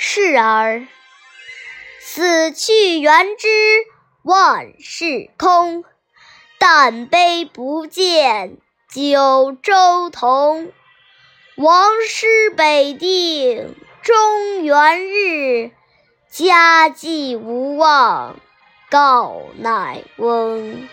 是儿死去元知万事空但悲不见九州同。王师北定中原日家祭无忘告乃翁。